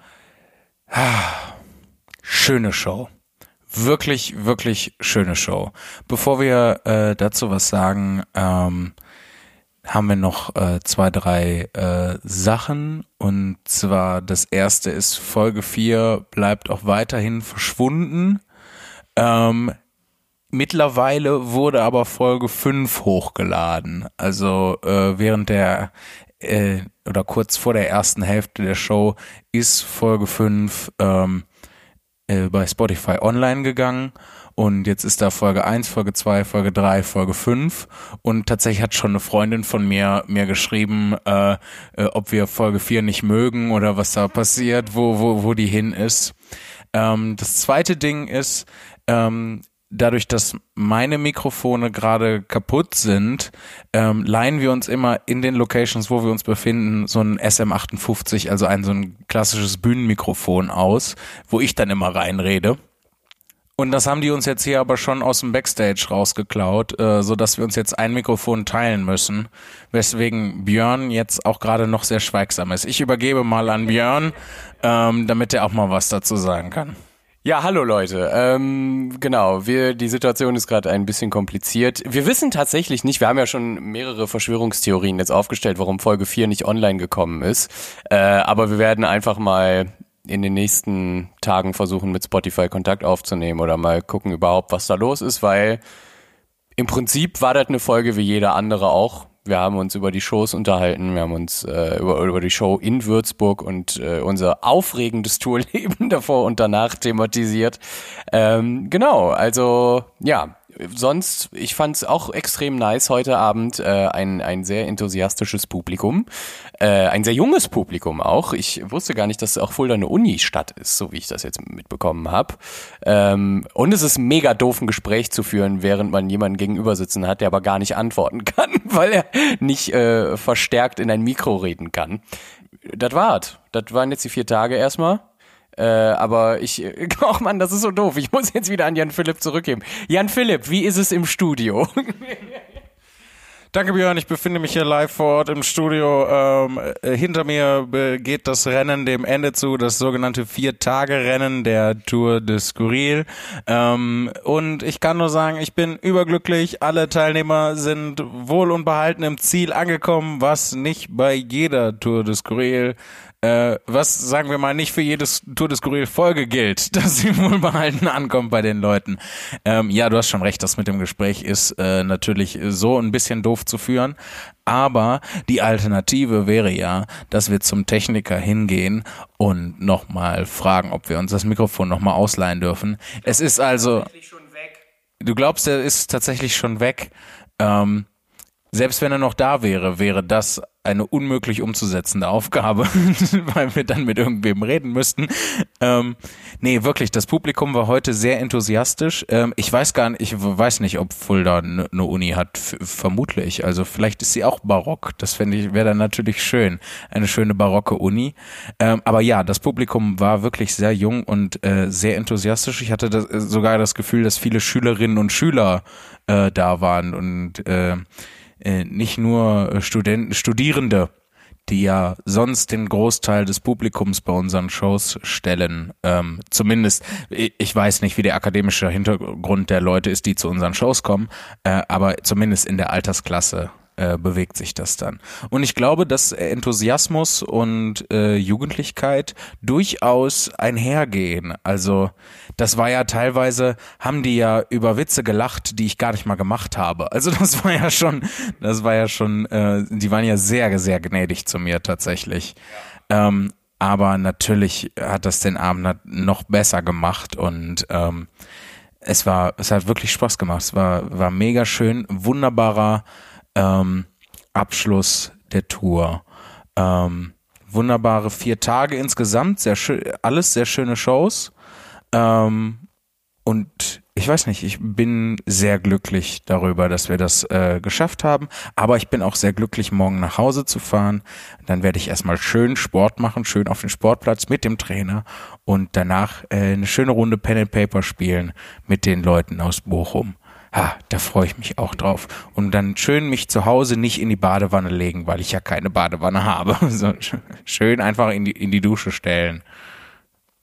Schöne Show. Wirklich, wirklich schöne Show. Bevor wir äh, dazu was sagen, ähm, haben wir noch äh, zwei, drei äh, Sachen. Und zwar das erste ist Folge 4 bleibt auch weiterhin verschwunden. Ähm, Mittlerweile wurde aber Folge 5 hochgeladen. Also äh, während der äh, oder kurz vor der ersten Hälfte der Show ist Folge 5 ähm, äh, bei Spotify online gegangen. Und jetzt ist da Folge 1, Folge 2, Folge 3, Folge 5. Und tatsächlich hat schon eine Freundin von mir mir geschrieben, äh, äh, ob wir Folge 4 nicht mögen oder was da passiert, wo, wo, wo die hin ist. Ähm, das zweite Ding ist, ähm, dadurch, dass meine Mikrofone gerade kaputt sind, ähm, leihen wir uns immer in den Locations, wo wir uns befinden, so ein SM58, also ein so ein klassisches Bühnenmikrofon aus, wo ich dann immer reinrede. Und das haben die uns jetzt hier aber schon aus dem Backstage rausgeklaut, äh, so dass wir uns jetzt ein Mikrofon teilen müssen, weswegen Björn jetzt auch gerade noch sehr schweigsam ist. Ich übergebe mal an Björn, ähm, damit er auch mal was dazu sagen kann. Ja, hallo Leute. Ähm, genau, wir die Situation ist gerade ein bisschen kompliziert. Wir wissen tatsächlich nicht, wir haben ja schon mehrere Verschwörungstheorien jetzt aufgestellt, warum Folge 4 nicht online gekommen ist. Äh, aber wir werden einfach mal in den nächsten Tagen versuchen, mit Spotify Kontakt aufzunehmen oder mal gucken überhaupt, was da los ist, weil im Prinzip war das eine Folge wie jeder andere auch. Wir haben uns über die Shows unterhalten, wir haben uns äh, über, über die Show in Würzburg und äh, unser aufregendes Tourleben davor und danach thematisiert. Ähm, genau, also ja, sonst, ich fand es auch extrem nice heute Abend, äh, ein, ein sehr enthusiastisches Publikum, äh, ein sehr junges Publikum auch. Ich wusste gar nicht, dass auch Fulda eine Uni-Stadt ist, so wie ich das jetzt mitbekommen habe. Ähm, und es ist mega doof, ein Gespräch zu führen, während man jemanden gegenüber sitzen hat, der aber gar nicht antworten kann, weil er nicht äh, verstärkt in ein Mikro reden kann. Das war's. Das waren jetzt die vier Tage erstmal. Äh, aber ich, ach man, das ist so doof. Ich muss jetzt wieder an Jan Philipp zurückgeben. Jan Philipp, wie ist es im Studio? Danke Björn, ich befinde mich hier live vor Ort im Studio. Ähm, äh, hinter mir geht das Rennen dem Ende zu, das sogenannte Vier-Tage-Rennen der Tour de Skurril. Ähm, und ich kann nur sagen, ich bin überglücklich. Alle Teilnehmer sind wohl und behalten im Ziel angekommen, was nicht bei jeder Tour de Skurril äh, was sagen wir mal nicht für jedes Tour des Skurril Folge gilt, dass sie wohlbehalten ankommt bei den Leuten. Ähm, ja, du hast schon recht, das mit dem Gespräch ist äh, natürlich so ein bisschen doof zu führen, aber die Alternative wäre ja, dass wir zum Techniker hingehen und nochmal fragen, ob wir uns das Mikrofon nochmal ausleihen dürfen. Es ist also. Du glaubst, er ist tatsächlich schon weg. Ähm, selbst wenn er noch da wäre, wäre das eine unmöglich umzusetzende Aufgabe, weil wir dann mit irgendwem reden müssten. Ähm, nee, wirklich, das Publikum war heute sehr enthusiastisch. Ähm, ich weiß gar nicht, ich weiß nicht, ob Fulda eine ne Uni hat, vermutlich. Also vielleicht ist sie auch barock. Das fände ich, wäre dann natürlich schön. Eine schöne barocke Uni. Ähm, aber ja, das Publikum war wirklich sehr jung und äh, sehr enthusiastisch. Ich hatte das, sogar das Gefühl, dass viele Schülerinnen und Schüler äh, da waren und äh, äh, nicht nur äh, Studenten, Studierende, die ja sonst den Großteil des Publikums bei unseren Shows stellen. Ähm, zumindest, ich weiß nicht, wie der akademische Hintergrund der Leute ist, die zu unseren Shows kommen, äh, aber zumindest in der Altersklasse äh, bewegt sich das dann. Und ich glaube, dass Enthusiasmus und äh, Jugendlichkeit durchaus einhergehen. Also das war ja teilweise, haben die ja über Witze gelacht, die ich gar nicht mal gemacht habe. Also das war ja schon, das war ja schon, äh, die waren ja sehr, sehr gnädig zu mir tatsächlich. Ähm, aber natürlich hat das den Abend noch besser gemacht und ähm, es war, es hat wirklich Spaß gemacht. Es war, war mega schön, wunderbarer ähm, Abschluss der Tour. Ähm, wunderbare vier Tage insgesamt, sehr schön, alles sehr schöne Shows. Ähm, und ich weiß nicht, ich bin sehr glücklich darüber, dass wir das äh, geschafft haben. Aber ich bin auch sehr glücklich, morgen nach Hause zu fahren. Dann werde ich erstmal schön Sport machen, schön auf dem Sportplatz mit dem Trainer und danach äh, eine schöne Runde Pen and Paper spielen mit den Leuten aus Bochum. Ah, da freue ich mich auch drauf. Und dann schön mich zu Hause nicht in die Badewanne legen, weil ich ja keine Badewanne habe. So, schön einfach in die, in die Dusche stellen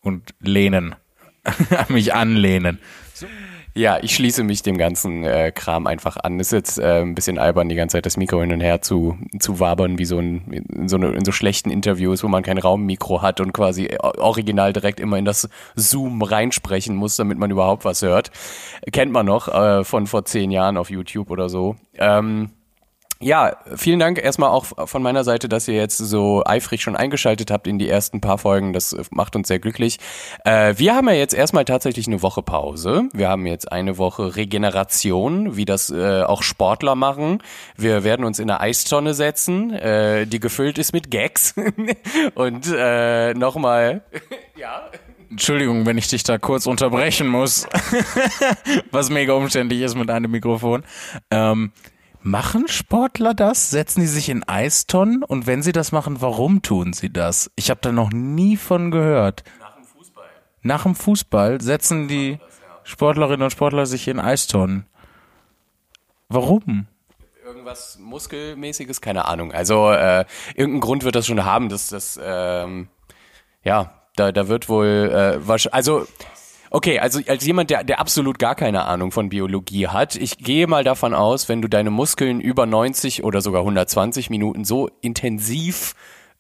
und lehnen. mich anlehnen. Ja, ich schließe mich dem ganzen äh, Kram einfach an. Ist jetzt äh, ein bisschen albern, die ganze Zeit das Mikro hin und her zu, zu wabern, wie so ein, in so, eine, in so schlechten Interviews, wo man kein Raummikro hat und quasi original direkt immer in das Zoom reinsprechen muss, damit man überhaupt was hört. Kennt man noch äh, von vor zehn Jahren auf YouTube oder so. Ähm, ja, vielen Dank erstmal auch von meiner Seite, dass ihr jetzt so eifrig schon eingeschaltet habt in die ersten paar Folgen. Das macht uns sehr glücklich. Äh, wir haben ja jetzt erstmal tatsächlich eine Woche Pause. Wir haben jetzt eine Woche Regeneration, wie das äh, auch Sportler machen. Wir werden uns in eine Eistonne setzen, äh, die gefüllt ist mit Gags. Und äh, nochmal, ja. Entschuldigung, wenn ich dich da kurz unterbrechen muss, was mega umständlich ist mit einem Mikrofon. Ähm, Machen Sportler das? Setzen die sich in Eistonnen? Und wenn sie das machen, warum tun sie das? Ich habe da noch nie von gehört. Nach dem Fußball. Nach dem Fußball setzen die Sportlerinnen und Sportler sich in Eistonnen. Warum? Irgendwas muskelmäßiges, keine Ahnung. Also äh, irgendeinen Grund wird das schon haben, dass das ähm, ja da da wird wohl äh, wahrscheinlich also Okay, also als jemand, der, der absolut gar keine Ahnung von Biologie hat, ich gehe mal davon aus, wenn du deine Muskeln über 90 oder sogar 120 Minuten so intensiv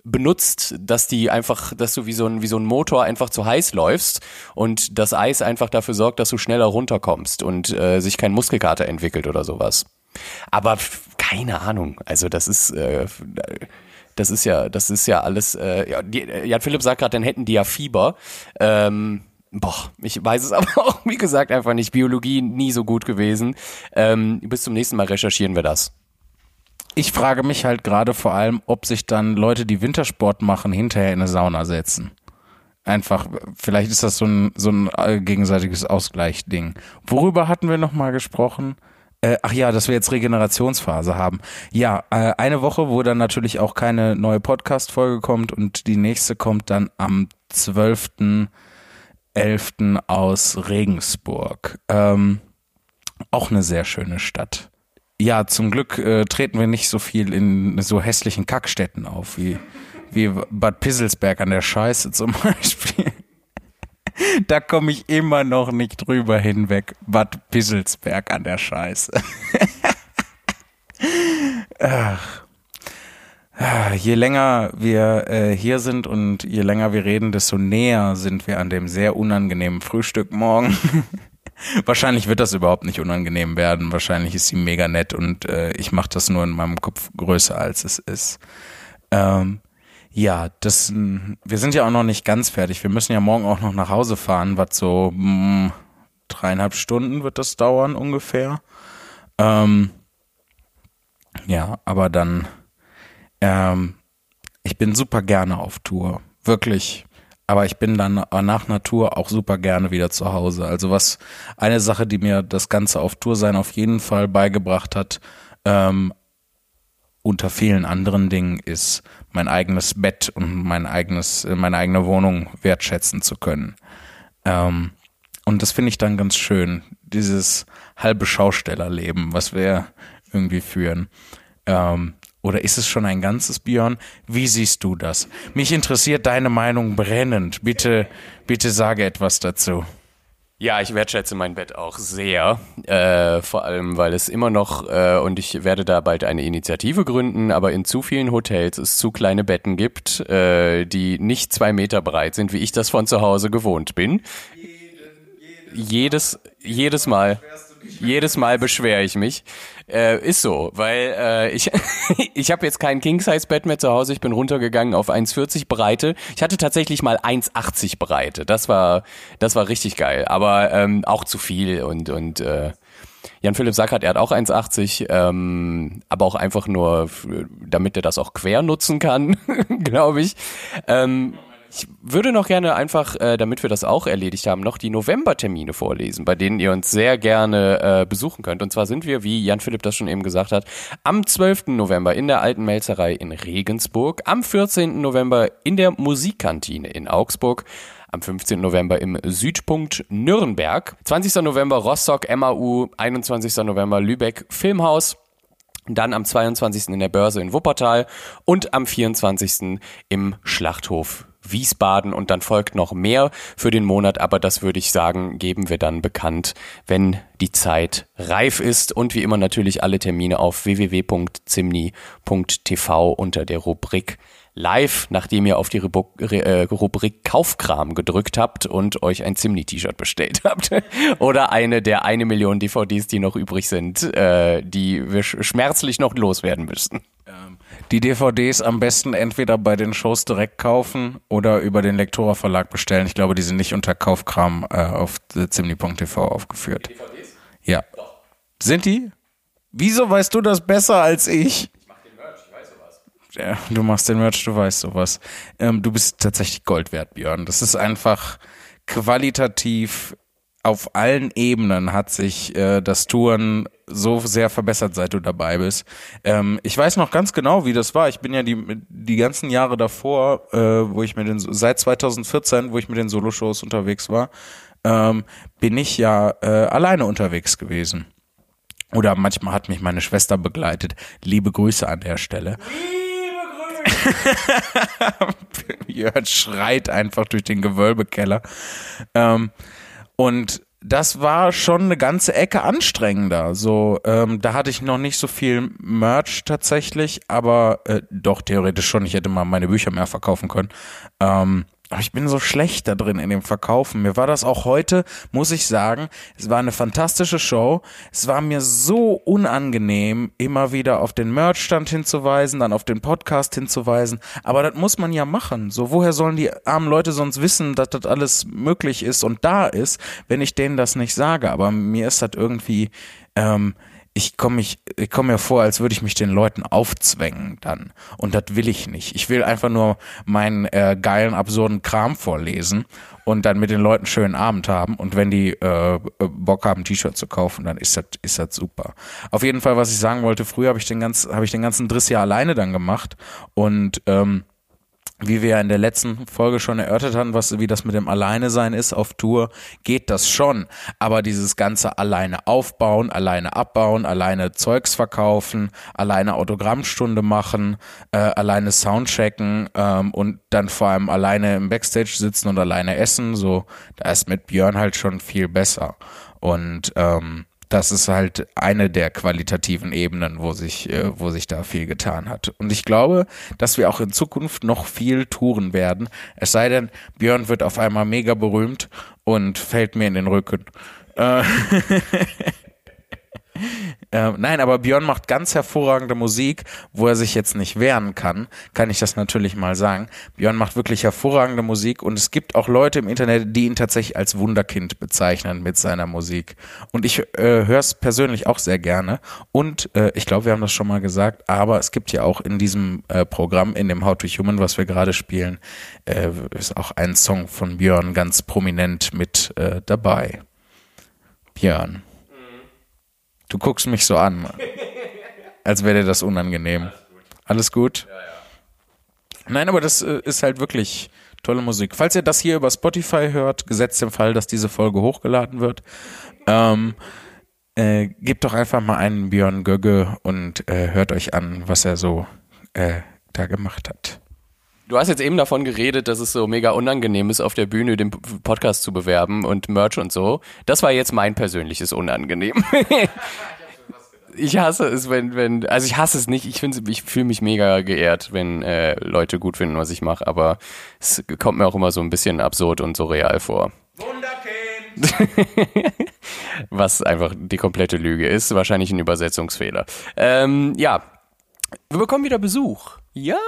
benutzt, dass die einfach, dass du wie so ein, wie so ein Motor einfach zu heiß läufst und das Eis einfach dafür sorgt, dass du schneller runterkommst und äh, sich kein Muskelkater entwickelt oder sowas. Aber keine Ahnung. Also das ist, äh, das ist ja, das ist ja alles. Äh, ja, die, Jan Philipp sagt gerade, dann hätten die ja Fieber. Ähm, Boah, ich weiß es aber auch, wie gesagt, einfach nicht. Biologie nie so gut gewesen. Ähm, bis zum nächsten Mal recherchieren wir das. Ich frage mich halt gerade vor allem, ob sich dann Leute, die Wintersport machen, hinterher in eine Sauna setzen. Einfach, vielleicht ist das so ein, so ein gegenseitiges Ausgleichding. Worüber hatten wir nochmal gesprochen? Äh, ach ja, dass wir jetzt Regenerationsphase haben. Ja, äh, eine Woche, wo dann natürlich auch keine neue Podcast-Folge kommt und die nächste kommt dann am 12. 11. aus Regensburg. Ähm, auch eine sehr schöne Stadt. Ja, zum Glück äh, treten wir nicht so viel in so hässlichen Kackstädten auf wie, wie Bad Pisselsberg an der Scheiße zum Beispiel. da komme ich immer noch nicht drüber hinweg. Bad Pisselsberg an der Scheiße. Ach. Je länger wir äh, hier sind und je länger wir reden, desto näher sind wir an dem sehr unangenehmen Frühstück morgen. Wahrscheinlich wird das überhaupt nicht unangenehm werden. Wahrscheinlich ist sie mega nett und äh, ich mache das nur in meinem Kopf größer, als es ist. Ähm, ja, das, wir sind ja auch noch nicht ganz fertig. Wir müssen ja morgen auch noch nach Hause fahren, was so mh, dreieinhalb Stunden wird das dauern ungefähr. Ähm, ja, aber dann ähm, ich bin super gerne auf Tour. Wirklich. Aber ich bin dann nach Tour auch super gerne wieder zu Hause. Also was eine Sache, die mir das Ganze auf Tour sein auf jeden Fall beigebracht hat, ähm, unter vielen anderen Dingen ist, mein eigenes Bett und mein eigenes, meine eigene Wohnung wertschätzen zu können. Ähm, und das finde ich dann ganz schön, dieses halbe Schaustellerleben, was wir irgendwie führen. Ähm, oder ist es schon ein ganzes Björn? Wie siehst du das? Mich interessiert deine Meinung brennend. Bitte, bitte sage etwas dazu. Ja, ich wertschätze mein Bett auch sehr. Äh, vor allem, weil es immer noch, äh, und ich werde da bald eine Initiative gründen, aber in zu vielen Hotels es zu kleine Betten gibt, äh, die nicht zwei Meter breit sind, wie ich das von zu Hause gewohnt bin. Jedes, jedes Mal. Jedes Mal beschwere ich mich. Äh, ist so, weil äh, ich ich habe jetzt kein King-Size-Bett mehr zu Hause. Ich bin runtergegangen auf 1,40 Breite. Ich hatte tatsächlich mal 1,80 Breite. Das war das war richtig geil, aber ähm, auch zu viel und und äh, Jan Philipp Sackert, er hat auch 1,80, ähm, aber auch einfach nur, damit er das auch quer nutzen kann, glaube ich. Ähm, ich würde noch gerne einfach, äh, damit wir das auch erledigt haben, noch die Novembertermine vorlesen, bei denen ihr uns sehr gerne äh, besuchen könnt. Und zwar sind wir, wie Jan Philipp das schon eben gesagt hat, am 12. November in der Alten Melzerei in Regensburg, am 14. November in der Musikkantine in Augsburg, am 15. November im Südpunkt Nürnberg, 20. November Rostock MAU, 21. November Lübeck Filmhaus, dann am 22. in der Börse in Wuppertal und am 24. im Schlachthof Wiesbaden und dann folgt noch mehr für den Monat, aber das würde ich sagen, geben wir dann bekannt, wenn die Zeit reif ist und wie immer natürlich alle Termine auf www.zimni.tv unter der Rubrik live, nachdem ihr auf die äh, Rubrik Kaufkram gedrückt habt und euch ein Zimni-T-Shirt bestellt habt. Oder eine der eine Million DVDs, die noch übrig sind, äh, die wir schmerzlich noch loswerden müssen. Ähm, die DVDs am besten entweder bei den Shows direkt kaufen oder über den Lektora Verlag bestellen. Ich glaube, die sind nicht unter Kaufkram äh, auf zimni.tv aufgeführt. Die DVDs? Ja. Doch. Sind die? Wieso weißt du das besser als ich? Ja, du machst den Merch, du weißt sowas. Ähm, du bist tatsächlich Gold wert, Björn. Das ist einfach qualitativ auf allen Ebenen hat sich äh, das Touren so sehr verbessert, seit du dabei bist. Ähm, ich weiß noch ganz genau, wie das war. Ich bin ja die die ganzen Jahre davor, äh, wo ich mit den seit 2014, wo ich mit den Soloshows unterwegs war, ähm, bin ich ja äh, alleine unterwegs gewesen. Oder manchmal hat mich meine Schwester begleitet. Liebe Grüße an der Stelle. Jörn schreit einfach durch den Gewölbekeller. Ähm, und das war schon eine ganze Ecke anstrengender. So, ähm, da hatte ich noch nicht so viel Merch tatsächlich, aber äh, doch theoretisch schon. Ich hätte mal meine Bücher mehr verkaufen können. Ähm, aber ich bin so schlecht da drin in dem Verkaufen. Mir war das auch heute, muss ich sagen, es war eine fantastische Show. Es war mir so unangenehm, immer wieder auf den Merchstand hinzuweisen, dann auf den Podcast hinzuweisen. Aber das muss man ja machen. So, woher sollen die armen Leute sonst wissen, dass das alles möglich ist und da ist, wenn ich denen das nicht sage? Aber mir ist das irgendwie, ähm, ich komme mich, ich komme mir vor, als würde ich mich den Leuten aufzwängen dann. Und das will ich nicht. Ich will einfach nur meinen äh, geilen, absurden Kram vorlesen und dann mit den Leuten schönen Abend haben. Und wenn die äh, Bock haben, T-Shirt zu kaufen, dann ist das, ist das super. Auf jeden Fall, was ich sagen wollte, früher habe ich den ganzen, habe ich den ganzen Driss ja alleine dann gemacht und ähm, wie wir ja in der letzten Folge schon erörtert haben, was, wie das mit dem Alleine sein ist auf Tour, geht das schon. Aber dieses ganze alleine aufbauen, alleine abbauen, alleine Zeugs verkaufen, alleine Autogrammstunde machen, äh, alleine Soundchecken ähm, und dann vor allem alleine im Backstage sitzen und alleine essen, so, da ist mit Björn halt schon viel besser. Und ähm, das ist halt eine der qualitativen Ebenen, wo sich, äh, wo sich da viel getan hat. Und ich glaube, dass wir auch in Zukunft noch viel touren werden. Es sei denn, Björn wird auf einmal mega berühmt und fällt mir in den Rücken. Äh Äh, nein, aber Björn macht ganz hervorragende Musik, wo er sich jetzt nicht wehren kann, kann ich das natürlich mal sagen. Björn macht wirklich hervorragende Musik und es gibt auch Leute im Internet, die ihn tatsächlich als Wunderkind bezeichnen mit seiner Musik. Und ich äh, höre es persönlich auch sehr gerne. Und äh, ich glaube, wir haben das schon mal gesagt, aber es gibt ja auch in diesem äh, Programm, in dem How to Human, was wir gerade spielen, äh, ist auch ein Song von Björn ganz prominent mit äh, dabei. Björn. Du guckst mich so an, als wäre dir das unangenehm. Alles gut? Alles gut? Ja, ja. Nein, aber das äh, ist halt wirklich tolle Musik. Falls ihr das hier über Spotify hört, gesetzt im Fall, dass diese Folge hochgeladen wird, ähm, äh, gebt doch einfach mal einen Björn Gögge und äh, hört euch an, was er so äh, da gemacht hat. Du hast jetzt eben davon geredet, dass es so mega unangenehm ist, auf der Bühne den Podcast zu bewerben und Merch und so. Das war jetzt mein persönliches Unangenehm. ich hasse es, wenn, wenn, also ich hasse es nicht. Ich finde, ich fühle mich mega geehrt, wenn äh, Leute gut finden, was ich mache. Aber es kommt mir auch immer so ein bisschen absurd und surreal vor. Wunderkind! was einfach die komplette Lüge ist. Wahrscheinlich ein Übersetzungsfehler. Ähm, ja, wir bekommen wieder Besuch. Ja,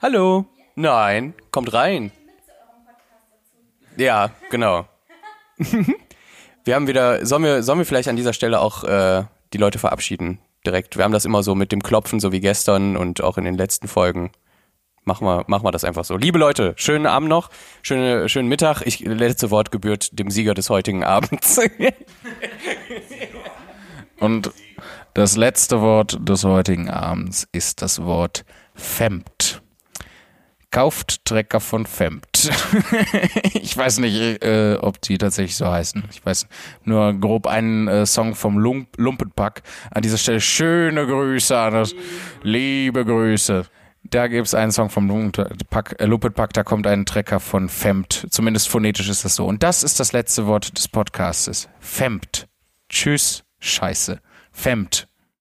hallo. Nein, kommt rein. Ja, genau. wir haben wieder, sollen wir, sollen wir vielleicht an dieser Stelle auch äh, die Leute verabschieden? Direkt. Wir haben das immer so mit dem Klopfen, so wie gestern und auch in den letzten Folgen. Machen wir, machen wir das einfach so. Liebe Leute, schönen Abend noch, schöne, schönen Mittag. Ich, letzte Wort gebührt dem Sieger des heutigen Abends. und das letzte Wort des heutigen Abends ist das Wort Femt. Kauft Trecker von Femt. ich weiß nicht, äh, ob die tatsächlich so heißen. Ich weiß nur grob einen äh, Song vom Lump Lumpenpack. An dieser Stelle schöne Grüße an das. Liebe Grüße. Da gibt es einen Song vom Lupet Pack, äh, Lupet Pack, da kommt ein Trecker von Femt. Zumindest phonetisch ist das so. Und das ist das letzte Wort des Podcastes. Femt. Tschüss, Scheiße. Femt.